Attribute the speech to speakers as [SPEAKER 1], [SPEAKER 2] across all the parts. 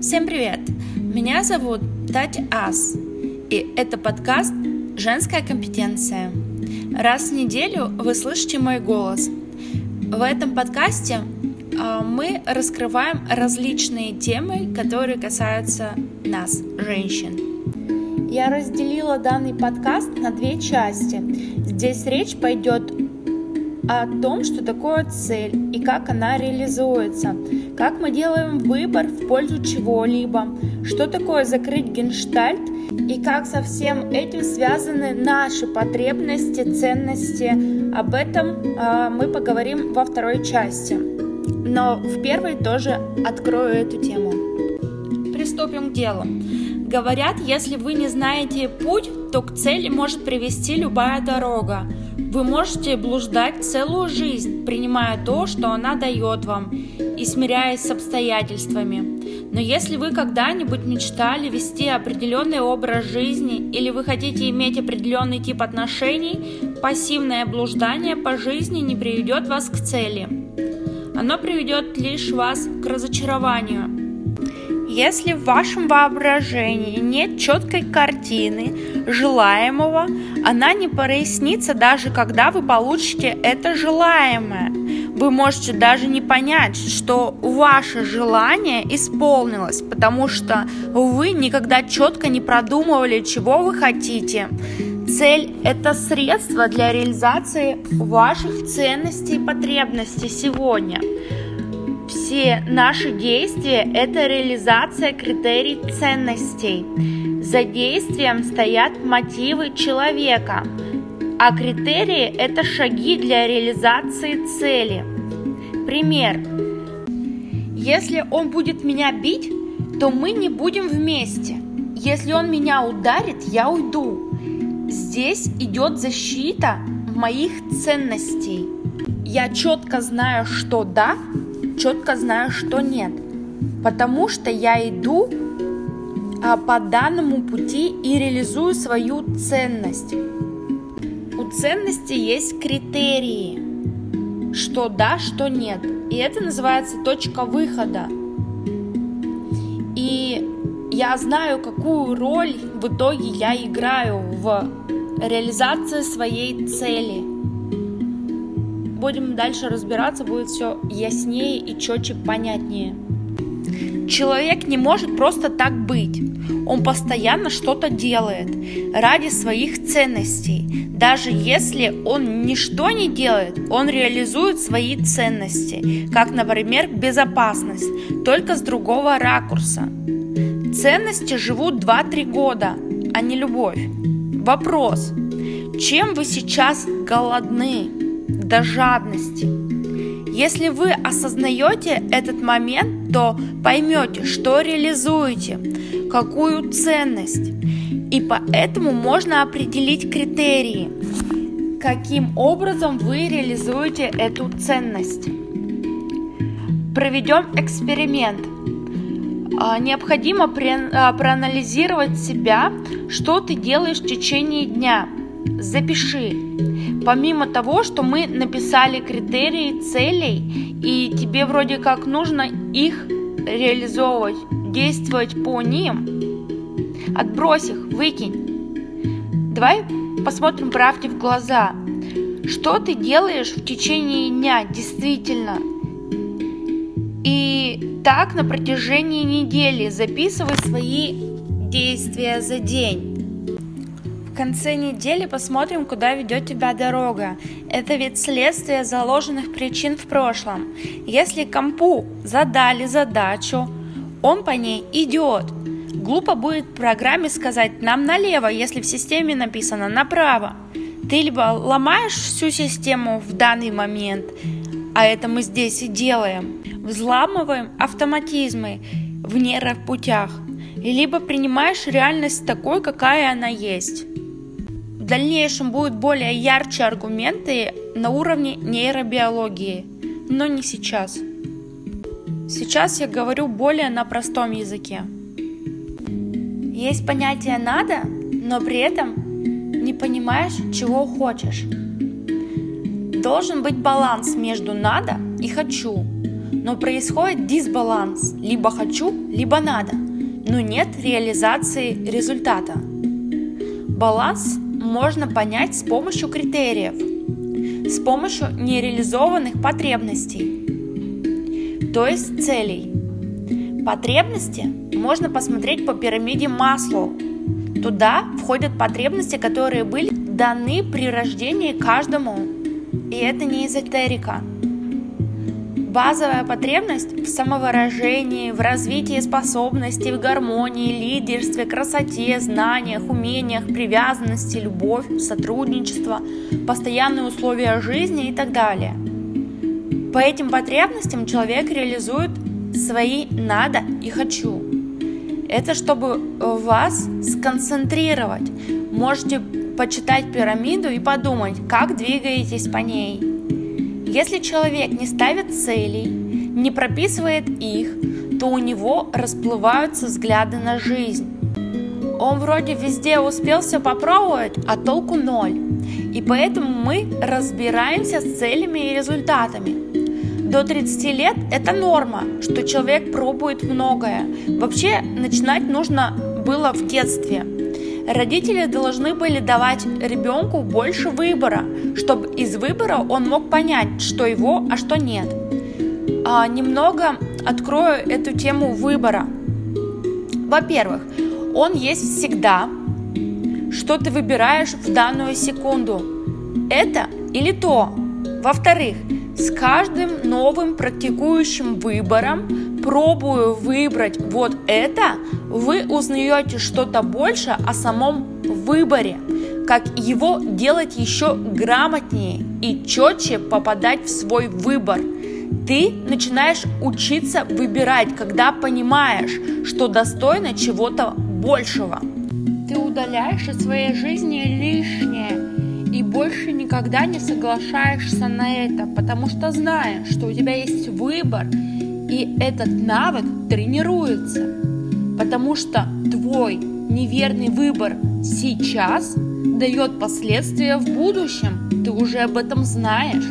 [SPEAKER 1] Всем привет! Меня зовут Тати Ас, и это подкаст «Женская компетенция». Раз в неделю вы слышите мой голос. В этом подкасте а, мы раскрываем различные темы, которые касаются нас, женщин. Я разделила данный подкаст на две части. Здесь речь пойдет о том, что такое цель и как она реализуется, как мы делаем выбор в пользу чего-либо, что такое закрыть генштальт и как со всем этим связаны наши потребности, ценности. Об этом э, мы поговорим во второй части. Но в первой тоже открою эту тему. Приступим к делу. Говорят, если вы не знаете путь, то к цели может привести любая дорога. Вы можете блуждать целую жизнь, принимая то, что она дает вам, и смиряясь с обстоятельствами. Но если вы когда-нибудь мечтали вести определенный образ жизни или вы хотите иметь определенный тип отношений, пассивное блуждание по жизни не приведет вас к цели. Оно приведет лишь вас к разочарованию. Если в вашем воображении нет четкой картины желаемого, она не прояснится даже когда вы получите это желаемое. Вы можете даже не понять, что ваше желание исполнилось, потому что вы никогда четко не продумывали, чего вы хотите. Цель – это средство для реализации ваших ценностей и потребностей сегодня – все наши действия – это реализация критерий ценностей. За действием стоят мотивы человека, а критерии – это шаги для реализации цели. Пример. Если он будет меня бить, то мы не будем вместе. Если он меня ударит, я уйду. Здесь идет защита моих ценностей. Я четко знаю, что да, четко знаю, что нет. Потому что я иду по данному пути и реализую свою ценность. У ценности есть критерии, что да, что нет. И это называется точка выхода. И я знаю, какую роль в итоге я играю в реализации своей цели будем дальше разбираться, будет все яснее и четче, понятнее. Человек не может просто так быть. Он постоянно что-то делает ради своих ценностей. Даже если он ничто не делает, он реализует свои ценности, как, например, безопасность, только с другого ракурса. Ценности живут 2-3 года, а не любовь. Вопрос. Чем вы сейчас голодны? до жадности. Если вы осознаете этот момент, то поймете, что реализуете, какую ценность. И поэтому можно определить критерии, каким образом вы реализуете эту ценность. Проведем эксперимент. А, необходимо а, проанализировать себя, что ты делаешь в течение дня. Запиши помимо того, что мы написали критерии целей, и тебе вроде как нужно их реализовывать, действовать по ним, отбрось их, выкинь. Давай посмотрим правде в глаза. Что ты делаешь в течение дня действительно? И так на протяжении недели записывай свои действия за день конце недели посмотрим, куда ведет тебя дорога. Это ведь следствие заложенных причин в прошлом. Если компу задали задачу, он по ней идет. Глупо будет программе сказать нам налево, если в системе написано направо. Ты либо ломаешь всю систему в данный момент, а это мы здесь и делаем, взламываем автоматизмы в нейропутях, либо принимаешь реальность такой, какая она есть дальнейшем будут более ярче аргументы на уровне нейробиологии, но не сейчас. Сейчас я говорю более на простом языке. Есть понятие «надо», но при этом не понимаешь, чего хочешь. Должен быть баланс между «надо» и «хочу». но происходит дисбаланс. Либо хочу, либо надо, но нет реализации результата. Баланс можно понять с помощью критериев, с помощью нереализованных потребностей, то есть целей. Потребности можно посмотреть по пирамиде Маслоу. Туда входят потребности, которые были даны при рождении каждому. И это не эзотерика. Базовая потребность в самовыражении, в развитии способностей, в гармонии, лидерстве, красоте, знаниях, умениях, привязанности, любовь, сотрудничество, постоянные условия жизни и так далее. По этим потребностям человек реализует свои «надо» и «хочу». Это чтобы вас сконцентрировать. Можете почитать пирамиду и подумать, как двигаетесь по ней – если человек не ставит целей, не прописывает их, то у него расплываются взгляды на жизнь. Он вроде везде успел все попробовать, а толку ноль. И поэтому мы разбираемся с целями и результатами. До 30 лет это норма, что человек пробует многое. Вообще начинать нужно было в детстве – Родители должны были давать ребенку больше выбора, чтобы из выбора он мог понять, что его, а что нет. А, немного открою эту тему выбора. Во-первых, он есть всегда, что ты выбираешь в данную секунду. Это или то. Во-вторых, с каждым новым практикующим выбором, пробую выбрать вот это, вы узнаете что-то больше о самом выборе, как его делать еще грамотнее и четче попадать в свой выбор. Ты начинаешь учиться выбирать, когда понимаешь, что достойно чего-то большего. Ты удаляешь из своей жизни лишнее и больше никогда не соглашаешься на это, потому что знаешь, что у тебя есть выбор, и этот навык тренируется, потому что твой неверный выбор сейчас дает последствия в будущем, ты уже об этом знаешь.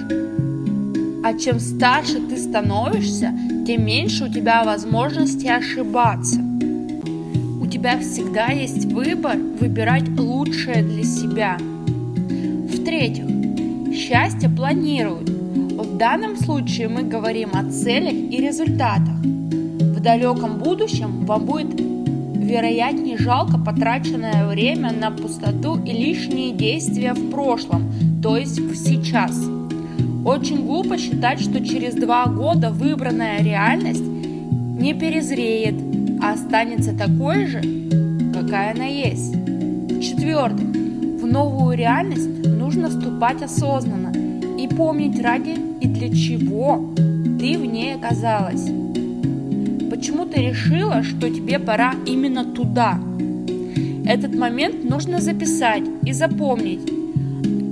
[SPEAKER 1] А чем старше ты становишься, тем меньше у тебя возможности ошибаться. У тебя всегда есть выбор выбирать лучшее для себя – в-третьих, счастье планируют. В данном случае мы говорим о целях и результатах. В далеком будущем вам будет вероятнее жалко потраченное время на пустоту и лишние действия в прошлом, то есть в сейчас. Очень глупо считать, что через два года выбранная реальность не перезреет, а останется такой же, какая она есть. В-четвертых, в новую реальность нужно вступать осознанно и помнить ради и для чего ты в ней оказалась. Почему ты решила, что тебе пора именно туда? Этот момент нужно записать и запомнить.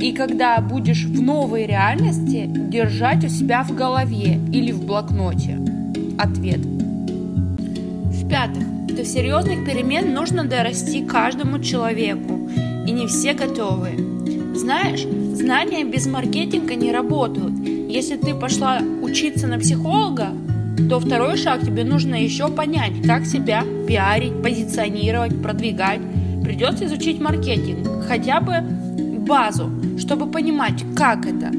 [SPEAKER 1] И когда будешь в новой реальности, держать у себя в голове или в блокноте. Ответ. В-пятых, до серьезных перемен нужно дорасти каждому человеку, и не все готовы. Знаешь, знания без маркетинга не работают. Если ты пошла учиться на психолога, то второй шаг тебе нужно еще понять, как себя пиарить, позиционировать, продвигать. Придется изучить маркетинг, хотя бы базу, чтобы понимать, как это.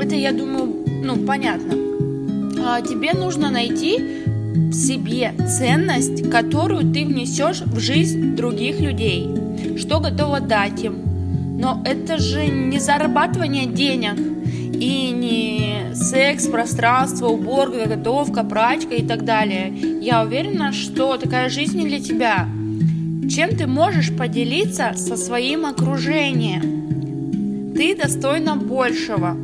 [SPEAKER 1] Это, я думаю, ну, понятно. А тебе нужно найти в себе ценность, которую ты внесешь в жизнь других людей, что готова дать им, но это же не зарабатывание денег и не секс, пространство, уборка, готовка, прачка и так далее. Я уверена, что такая жизнь не для тебя. Чем ты можешь поделиться со своим окружением? Ты достойна большего.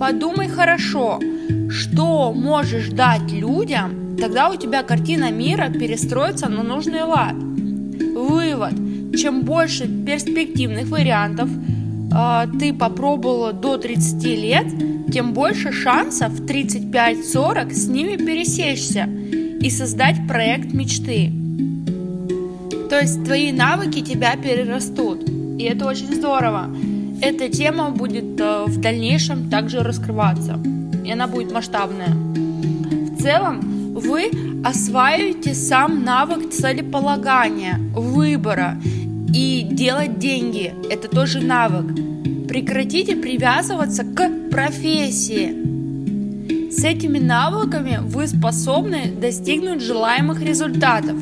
[SPEAKER 1] Подумай хорошо, что можешь дать людям, тогда у тебя картина мира перестроится на нужный лад. Вывод – чем больше перспективных вариантов э, ты попробовала до 30 лет, тем больше шансов в 35-40 с ними пересечься и создать проект мечты. То есть твои навыки тебя перерастут. И это очень здорово. Эта тема будет э, в дальнейшем также раскрываться. и она будет масштабная. В целом, вы осваиваете сам навык целеполагания, выбора и делать деньги. Это тоже навык. Прекратите привязываться к профессии. С этими навыками вы способны достигнуть желаемых результатов.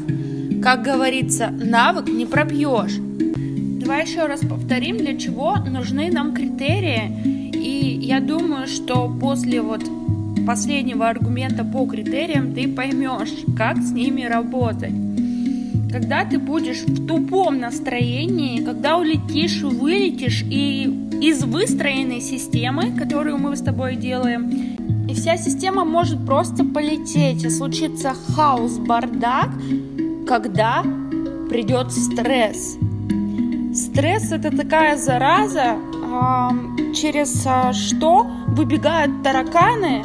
[SPEAKER 1] Как говорится, навык не пропьешь. Давай еще раз повторим, для чего нужны нам критерии. И я думаю, что после вот последнего аргумента по критериям ты поймешь, как с ними работать. Когда ты будешь в тупом настроении, когда улетишь, вылетишь и из выстроенной системы, которую мы с тобой делаем, и вся система может просто полететь, и случится хаос, бардак, когда придет стресс. Стресс это такая зараза, через а, что выбегают тараканы,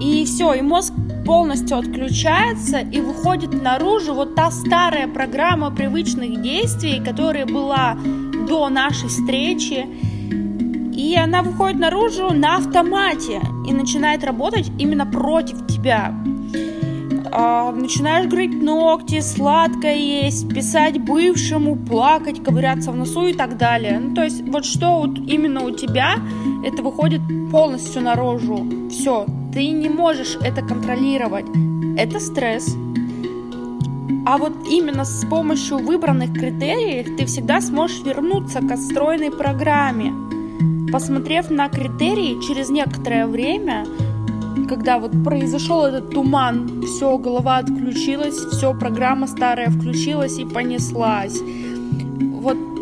[SPEAKER 1] и все, и мозг полностью отключается и выходит наружу вот та старая программа привычных действий, которая была до нашей встречи, и она выходит наружу на автомате и начинает работать именно против тебя а, начинаешь грызть ногти, сладкое есть, писать бывшему, плакать, ковыряться в носу и так далее. Ну, то есть вот что вот именно у тебя, это выходит полностью наружу. Все, ты не можешь это контролировать. Это стресс. А вот именно с помощью выбранных критериев ты всегда сможешь вернуться к отстроенной программе. Посмотрев на критерии, через некоторое время когда вот произошел этот туман, все, голова отключилась, все, программа старая включилась и понеслась.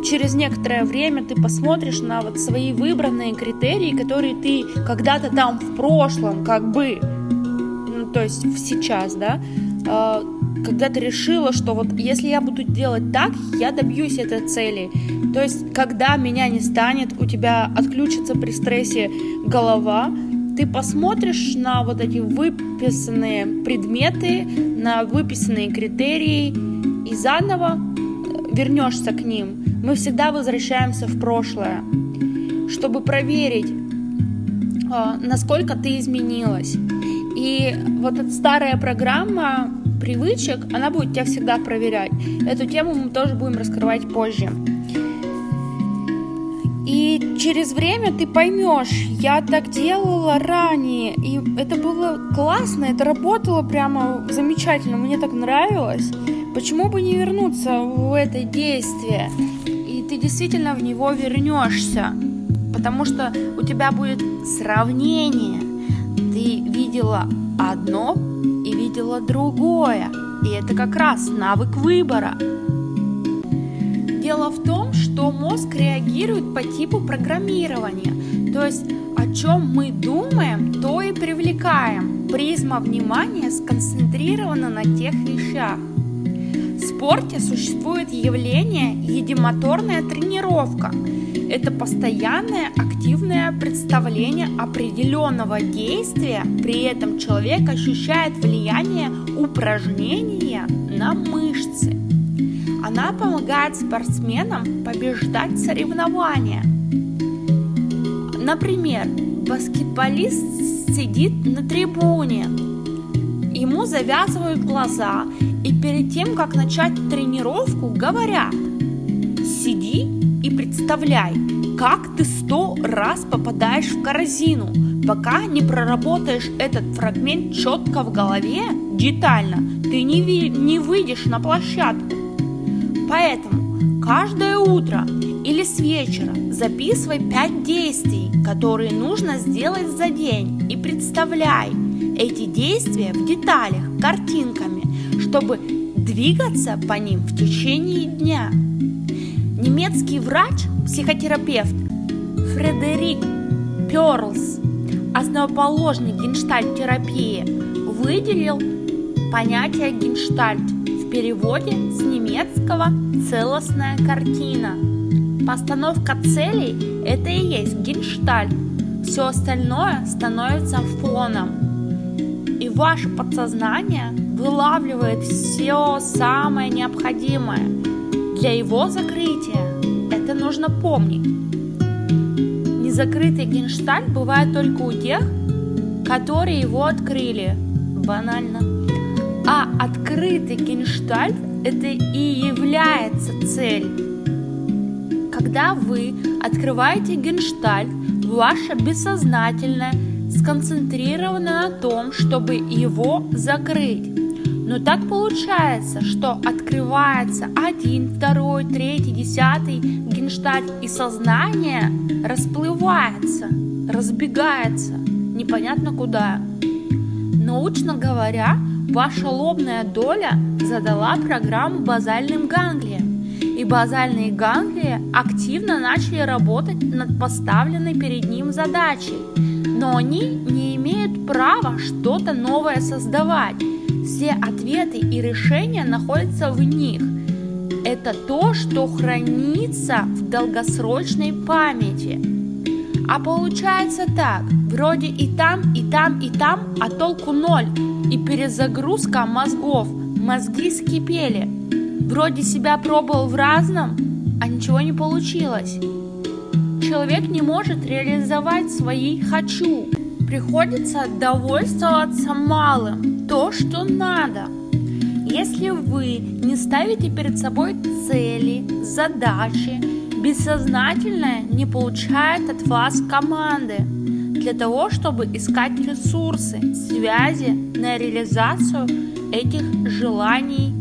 [SPEAKER 1] Через некоторое время ты посмотришь на вот свои выбранные критерии, которые ты когда-то там в прошлом, как бы, ну, то есть сейчас, да, э, когда ты решила, что вот если я буду делать так, я добьюсь этой цели. То есть, когда меня не станет, у тебя отключится при стрессе голова, ты посмотришь на вот эти выписанные предметы, на выписанные критерии и заново вернешься к ним. Мы всегда возвращаемся в прошлое, чтобы проверить, а, насколько ты изменилась. И вот эта старая программа привычек, она будет тебя всегда проверять. Эту тему мы тоже будем раскрывать позже. И через время ты поймешь, я так делала ранее, и это было классно, это работало прямо замечательно, мне так нравилось. Почему бы не вернуться в это действие? И ты действительно в него вернешься, потому что у тебя будет сравнение. Ты видела одно и видела другое, и это как раз навык выбора. Дело в том, что мозг реагирует по типу программирования. То есть о чем мы думаем, то и привлекаем. Призма внимания сконцентрирована на тех вещах. В спорте существует явление едимоторная тренировка. Это постоянное активное представление определенного действия, при этом человек ощущает влияние упражнения на мышцы. Она помогает спортсменам побеждать соревнования. Например, баскетболист сидит на трибуне, ему завязывают глаза и перед тем, как начать тренировку, говорят «Сиди и представляй, как ты сто раз попадаешь в корзину, пока не проработаешь этот фрагмент четко в голове, детально, ты не, ви- не выйдешь на площадку. Поэтому каждое утро или с вечера записывай 5 действий, которые нужно сделать за день и представляй эти действия в деталях, картинками, чтобы двигаться по ним в течение дня. Немецкий врач, психотерапевт Фредерик Перлс, основоположник генштальт-терапии, выделил понятие генштальт в переводе с немецкого «целостная картина». Постановка целей – это и есть генштальт. Все остальное становится фоном. И ваше подсознание вылавливает все самое необходимое. Для его закрытия это нужно помнить. Незакрытый генштальт бывает только у тех, которые его открыли. Банально. А открытый генштальт – это и является цель. Когда вы открываете генштальт, ваше бессознательное сконцентрировано на том, чтобы его закрыть. Но так получается, что открывается один, второй, третий, десятый генштальт, и сознание расплывается, разбегается, непонятно куда. Научно говоря, ваша лобная доля задала программу базальным ганглиям, и базальные ганглии активно начали работать над поставленной перед ним задачей, но они не имеют права что-то новое создавать все ответы и решения находятся в них. Это то, что хранится в долгосрочной памяти. А получается так, вроде и там, и там, и там, а толку ноль. И перезагрузка мозгов, мозги скипели. Вроде себя пробовал в разном, а ничего не получилось. Человек не может реализовать свои «хочу». Приходится довольствоваться малым, то, что надо. Если вы не ставите перед собой цели, задачи, бессознательное не получает от вас команды для того, чтобы искать ресурсы, связи на реализацию этих желаний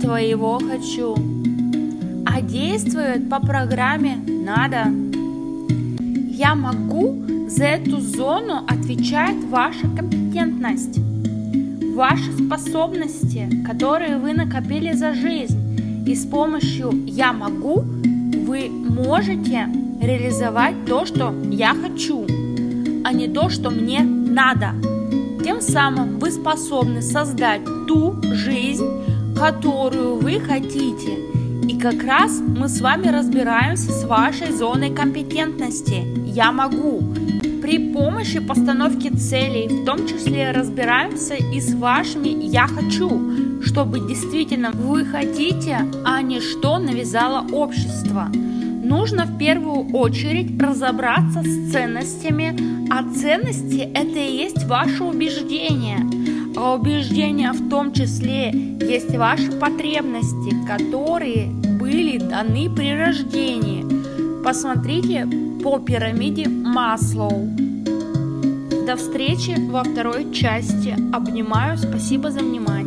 [SPEAKER 1] твоего «хочу». А действует по программе «надо». Я могу за эту зону отвечает ваша компетентность ваши способности, которые вы накопили за жизнь. И с помощью «я могу» вы можете реализовать то, что я хочу, а не то, что мне надо. Тем самым вы способны создать ту жизнь, которую вы хотите. И как раз мы с вами разбираемся с вашей зоной компетентности. Я могу. При помощи постановки целей, в том числе разбираемся и с вашими «я хочу», чтобы действительно вы хотите, а не что навязало общество. Нужно в первую очередь разобраться с ценностями, а ценности – это и есть ваше убеждение. А убеждения в том числе есть ваши потребности, которые были даны при рождении. Посмотрите по пирамиде Маслоу. До встречи во второй части. Обнимаю. Спасибо за внимание.